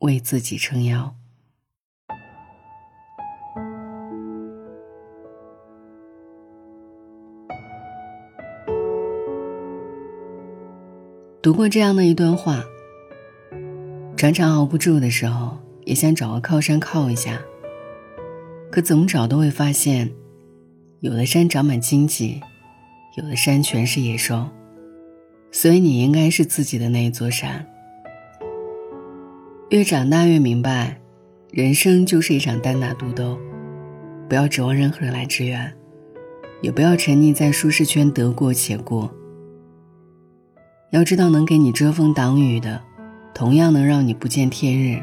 为自己撑腰。读过这样的一段话：常常熬不住的时候，也想找个靠山靠一下。可怎么找都会发现，有的山长满荆棘，有的山全是野兽。所以你应该是自己的那一座山。越长大越明白，人生就是一场单打独斗，不要指望任何人来支援，也不要沉溺在舒适圈得过且过。要知道，能给你遮风挡雨的，同样能让你不见天日。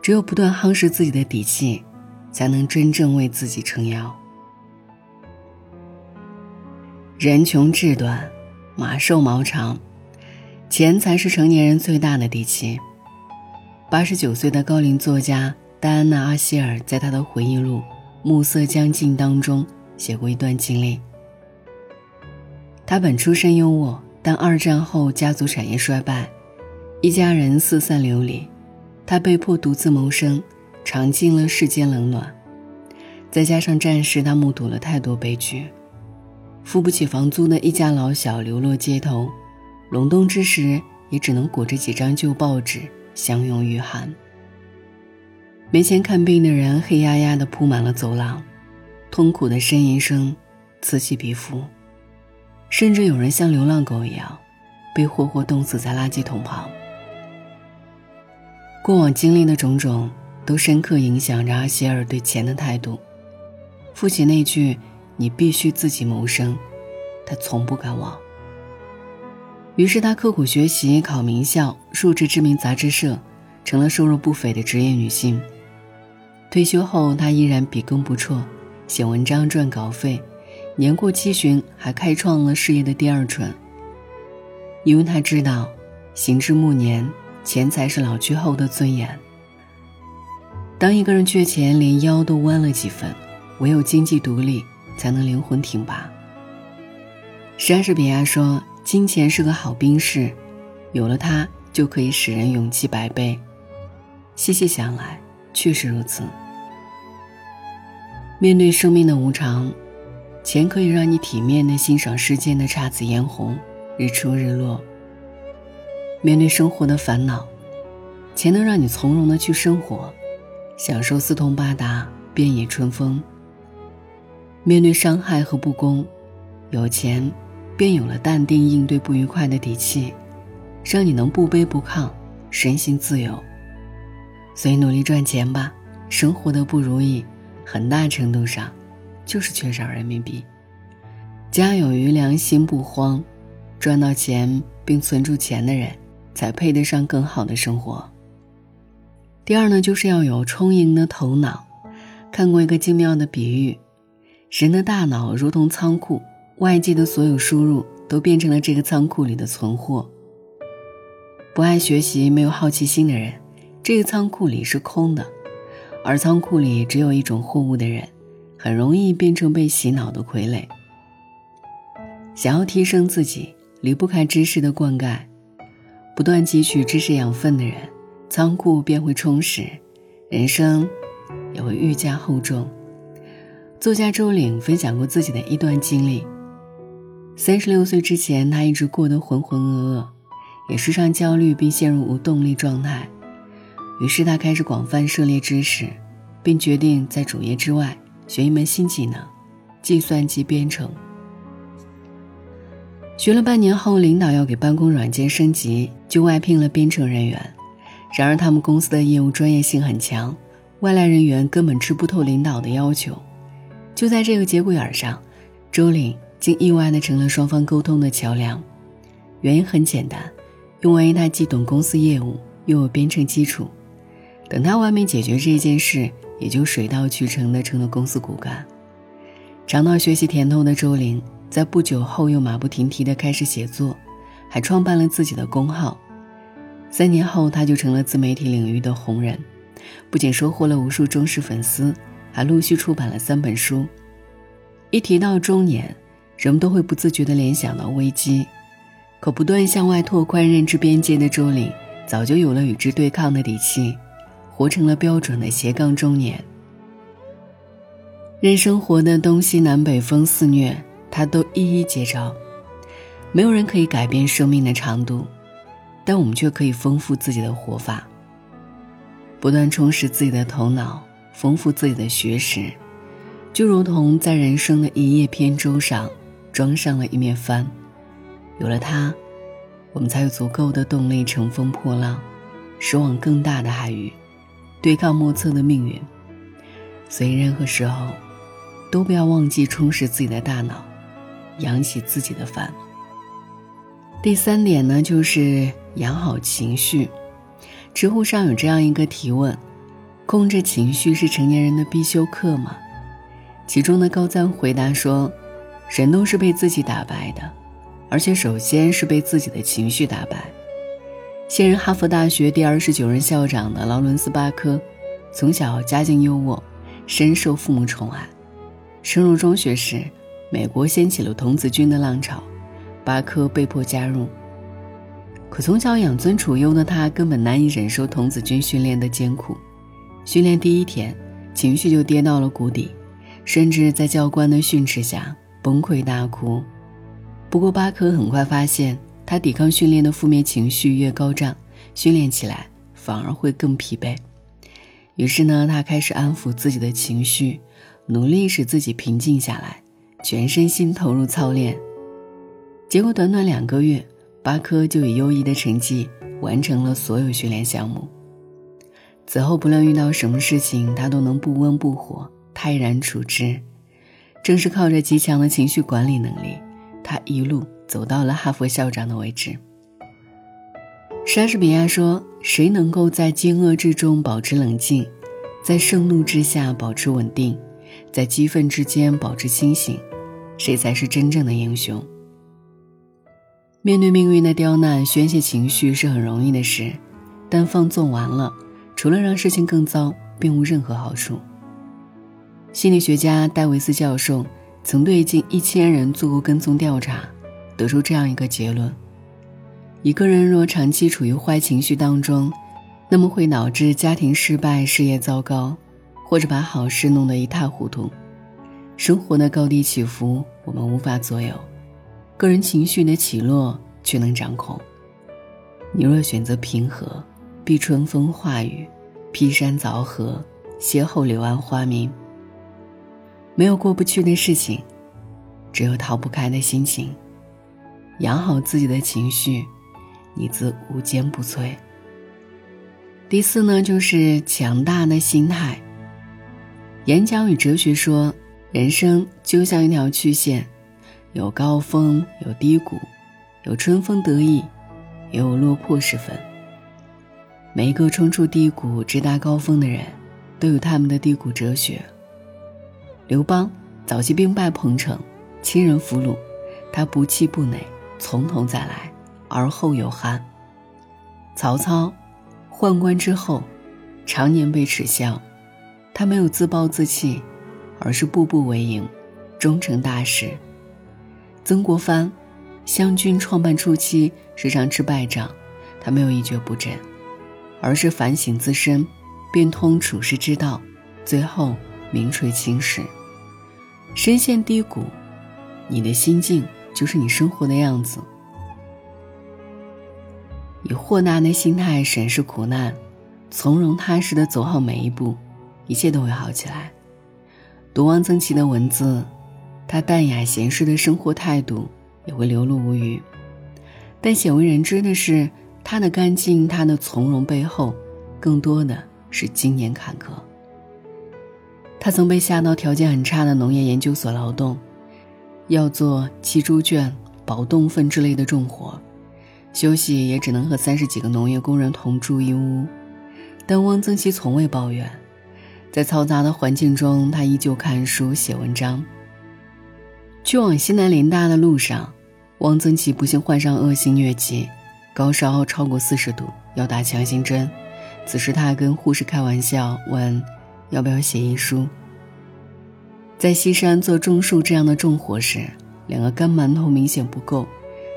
只有不断夯实自己的底气，才能真正为自己撑腰。人穷志短，马瘦毛长，钱才是成年人最大的底气。八十九岁的高龄作家戴安娜·阿希尔在他的回忆录《暮色将近》当中写过一段经历。他本出身优渥。但二战后家族产业衰败，一家人四散流离，他被迫独自谋生，尝尽了世间冷暖。再加上战时，他目睹了太多悲剧，付不起房租的一家老小流落街头，隆冬之时也只能裹着几张旧报纸相拥御寒。没钱看病的人黑压压地铺满了走廊，痛苦的呻吟声此起彼伏。甚至有人像流浪狗一样，被活活冻死在垃圾桶旁。过往经历的种种，都深刻影响着阿希尔对钱的态度。父亲那句“你必须自己谋生”，他从不敢忘。于是他刻苦学习，考名校，入职知名杂志社，成了收入不菲的职业女性。退休后，她依然笔耕不辍，写文章赚稿费。年过七旬，还开创了事业的第二春。因为他知道，行至暮年，钱才是老去后的尊严。当一个人缺钱，连腰都弯了几分，唯有经济独立，才能灵魂挺拔。莎士比亚说：“金钱是个好兵士，有了它，就可以使人勇气百倍。”细细想来，确实如此。面对生命的无常。钱可以让你体面的欣赏世间的姹紫嫣红、日出日落。面对生活的烦恼，钱能让你从容的去生活，享受四通八达、遍野春风。面对伤害和不公，有钱，便有了淡定应对不愉快的底气，让你能不卑不亢，身心自由。所以努力赚钱吧，生活的不如意，很大程度上。就是缺少人民币，家有余粮，心不慌。赚到钱并存住钱的人，才配得上更好的生活。第二呢，就是要有充盈的头脑。看过一个精妙的比喻，人的大脑如同仓库，外界的所有输入都变成了这个仓库里的存货。不爱学习、没有好奇心的人，这个仓库里是空的；而仓库里只有一种货物的人。很容易变成被洗脑的傀儡。想要提升自己，离不开知识的灌溉，不断汲取知识养分的人，仓库便会充实，人生也会愈加厚重。作家周岭分享过自己的一段经历：三十六岁之前，他一直过得浑浑噩噩，也时常焦虑并陷入无动力状态。于是他开始广泛涉猎知识，并决定在主业之外。学一门新技能，计算机编程。学了半年后，领导要给办公软件升级，就外聘了编程人员。然而，他们公司的业务专业性很强，外来人员根本吃不透领导的要求。就在这个节骨眼上，周岭竟意外的成了双方沟通的桥梁。原因很简单，因为他既懂公司业务，又有编程基础。等他完美解决这件事。也就水到渠成的成了公司骨干。尝到学习甜头的周玲，在不久后又马不停蹄的开始写作，还创办了自己的公号。三年后，他就成了自媒体领域的红人，不仅收获了无数忠实粉丝，还陆续出版了三本书。一提到中年，人们都会不自觉地联想到危机，可不断向外拓宽认知边界的周玲，早就有了与之对抗的底气，活成了标准的斜杠中年。任生活的东西南北风肆虐，他都一一接招。没有人可以改变生命的长度，但我们却可以丰富自己的活法。不断充实自己的头脑，丰富自己的学识，就如同在人生的一叶扁舟上装上了一面帆。有了它，我们才有足够的动力乘风破浪，驶往更大的海域，对抗莫测的命运。所以，任何时候，都不要忘记充实自己的大脑，养起自己的帆。第三点呢，就是养好情绪。知乎上有这样一个提问：控制情绪是成年人的必修课吗？其中的高赞回答说：人都是被自己打败的，而且首先是被自己的情绪打败。现任哈佛大学第二十九任校长的劳伦斯·巴科，从小家境优渥，深受父母宠爱。升入中学时，美国掀起了童子军的浪潮。巴科被迫加入，可从小养尊处优的他根本难以忍受童子军训练的艰苦。训练第一天，情绪就跌到了谷底，甚至在教官的训斥下崩溃大哭。不过，巴科很快发现，他抵抗训练的负面情绪越高涨，训练起来反而会更疲惫。于是呢，他开始安抚自己的情绪，努力使自己平静下来，全身心投入操练。结果短短两个月，巴科就以优异的成绩完成了所有训练项目。此后，不论遇到什么事情，他都能不温不火，泰然处之。正是靠着极强的情绪管理能力，他一路走到了哈佛校长的位置。莎士比亚说：“谁能够在惊愕之中保持冷静，在盛怒之下保持稳定，在激愤之间保持清醒，谁才是真正的英雄。”面对命运的刁难，宣泄情绪是很容易的事，但放纵完了，除了让事情更糟，并无任何好处。心理学家戴维斯教授曾对近一千人做过跟踪调查，得出这样一个结论：一个人若长期处于坏情绪当中，那么会导致家庭失败、事业糟糕，或者把好事弄得一塌糊涂。生活的高低起伏，我们无法左右。个人情绪的起落却能掌控。你若选择平和，必春风化雨，劈山凿河，邂逅柳暗花明。没有过不去的事情，只有逃不开的心情。养好自己的情绪，你自无坚不摧。第四呢，就是强大的心态。演讲与哲学说，人生就像一条曲线。有高峰，有低谷，有春风得意，也有落魄时分。每一个冲出低谷、直达高峰的人，都有他们的低谷哲学。刘邦早期兵败彭城，亲人俘虏，他不气不馁，从头再来，而后有汉。曹操宦官之后，常年被耻笑，他没有自暴自弃，而是步步为营，终成大事。曾国藩，湘军创办初期时常吃败仗，他没有一蹶不振，而是反省自身，变通处世之道，最后名垂青史。深陷低谷，你的心境就是你生活的样子。以豁达的心态审视苦难，从容踏实的走好每一步，一切都会好起来。读汪曾祺的文字。他淡雅闲适的生活态度也会流露无余，但鲜为人知的是，他的干净、他的从容背后，更多的是经年坎坷。他曾被下到条件很差的农业研究所劳动，要做砌猪圈、保冻粪之类的重活，休息也只能和三十几个农业工人同住一屋。但汪曾祺从未抱怨，在嘈杂的环境中，他依旧看书写文章。去往西南联大的路上，汪曾祺不幸患上恶性疟疾，高烧超过四十度，要打强心针。此时他还跟护士开玩笑问：“要不要写遗书？”在西山做种树这样的重活时，两个干馒头明显不够，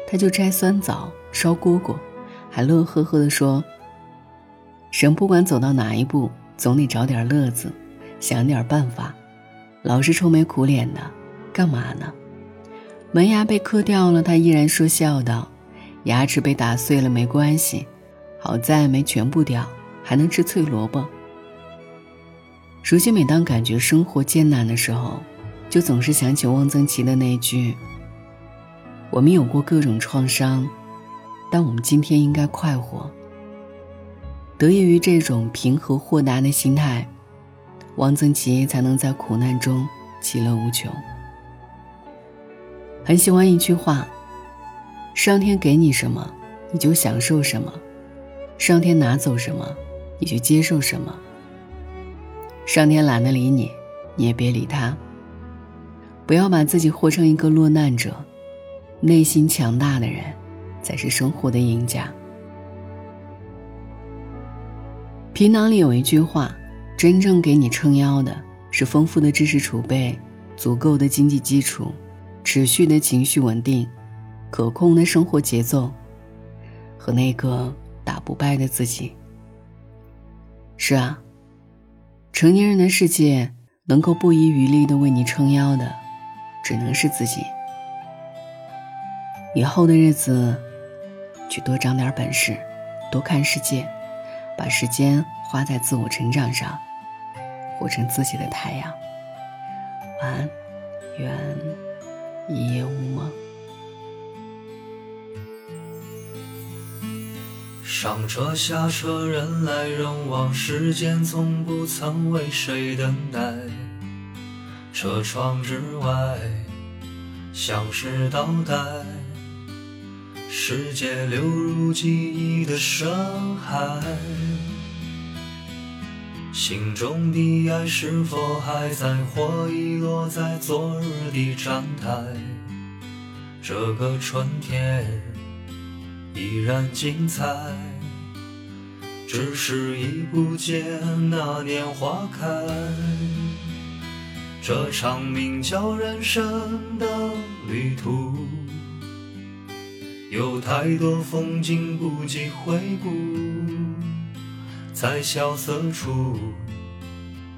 他就摘酸枣、烧蝈蝈，还乐呵呵地说：“人不管走到哪一步，总得找点乐子，想点办法。老是愁眉苦脸的，干嘛呢？门牙被磕掉了，他依然说笑道：“牙齿被打碎了没关系，好在没全部掉，还能吃脆萝卜。”如今每当感觉生活艰难的时候，就总是想起汪曾祺的那句：“我们有过各种创伤，但我们今天应该快活。”得益于这种平和豁达的心态，汪曾祺才能在苦难中其乐无穷。很喜欢一句话：“上天给你什么，你就享受什么；上天拿走什么，你就接受什么。上天懒得理你，你也别理他。不要把自己活成一个落难者，内心强大的人，才是生活的赢家。”皮囊里有一句话：“真正给你撑腰的是丰富的知识储备、足够的经济基础、持续的情绪稳定、可控的生活节奏，和那个打不败的自己。”是啊，成年人的世界能够不遗余力的为你撑腰的，只能是自己。以后的日子，去多长点本事，多看世界。把时间花在自我成长上，活成自己的太阳。晚安，愿一夜无梦。上车下车，人来人往，时间从不曾为谁等待。车窗之外，像是倒带。世界流入记忆的深海，心中的爱是否还在，或遗落在昨日的站台？这个春天依然精彩，只是已不见那年花开。这场名叫人生的旅途。有太多风景不及回顾，在萧瑟处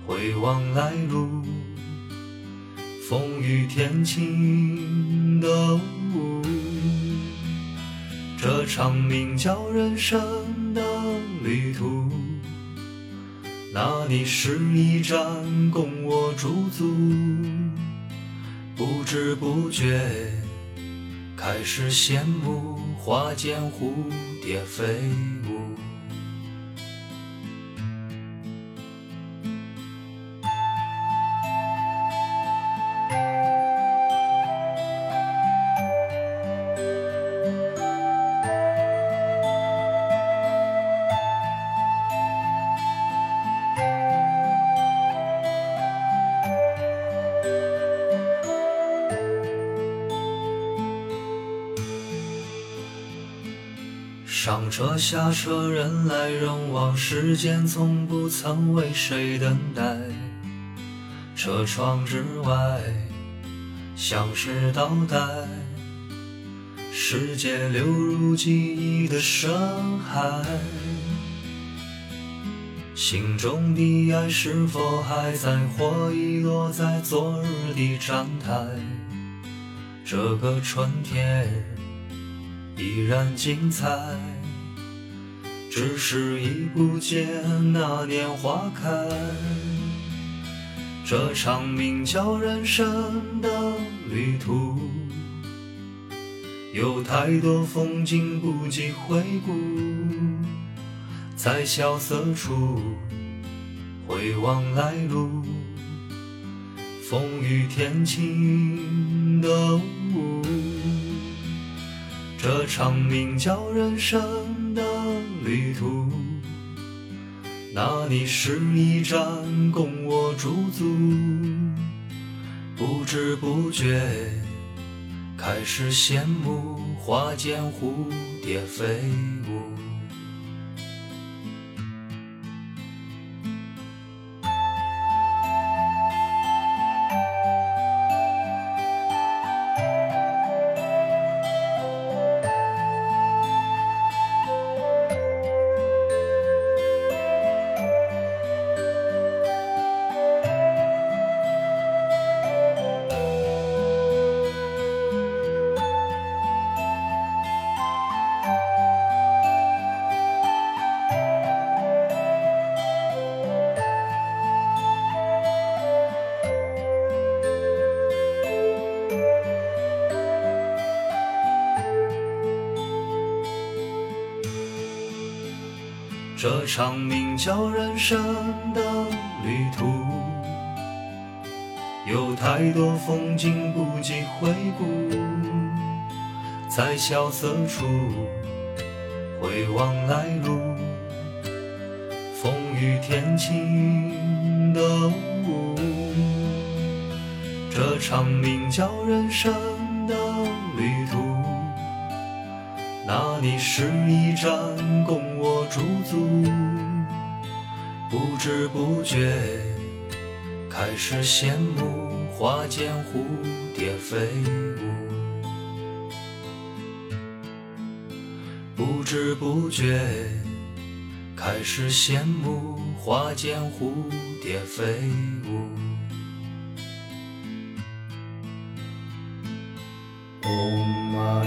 回望来路，风雨天晴的。这场名叫人生的旅途，那里是一站供我驻足，不知不觉。开始羡慕花间蝴蝶飞上车下车，人来人往，时间从不曾为谁等待。车窗之外，像是倒带，世界流入记忆的深海。心中的爱是否还在，或遗落在昨日的站台？这个春天。依然精彩，只是已不见那年花开。这场名叫人生的旅途，有太多风景不及回顾，在萧瑟处回望来路，风雨天晴的雾。这场名叫人生旅途，那里是一站供我驻足，不知不觉开始羡慕花间蝴蝶飞舞。这场名叫人生的旅途，有太多风景不及回顾，在萧瑟处回望来路，风雨天晴的雾，这场名叫人生那里是一盏供我驻足，不知不觉开始羡慕花间蝴蝶飞舞，不知不觉开始羡慕花间蝴蝶飞舞。嗡嘛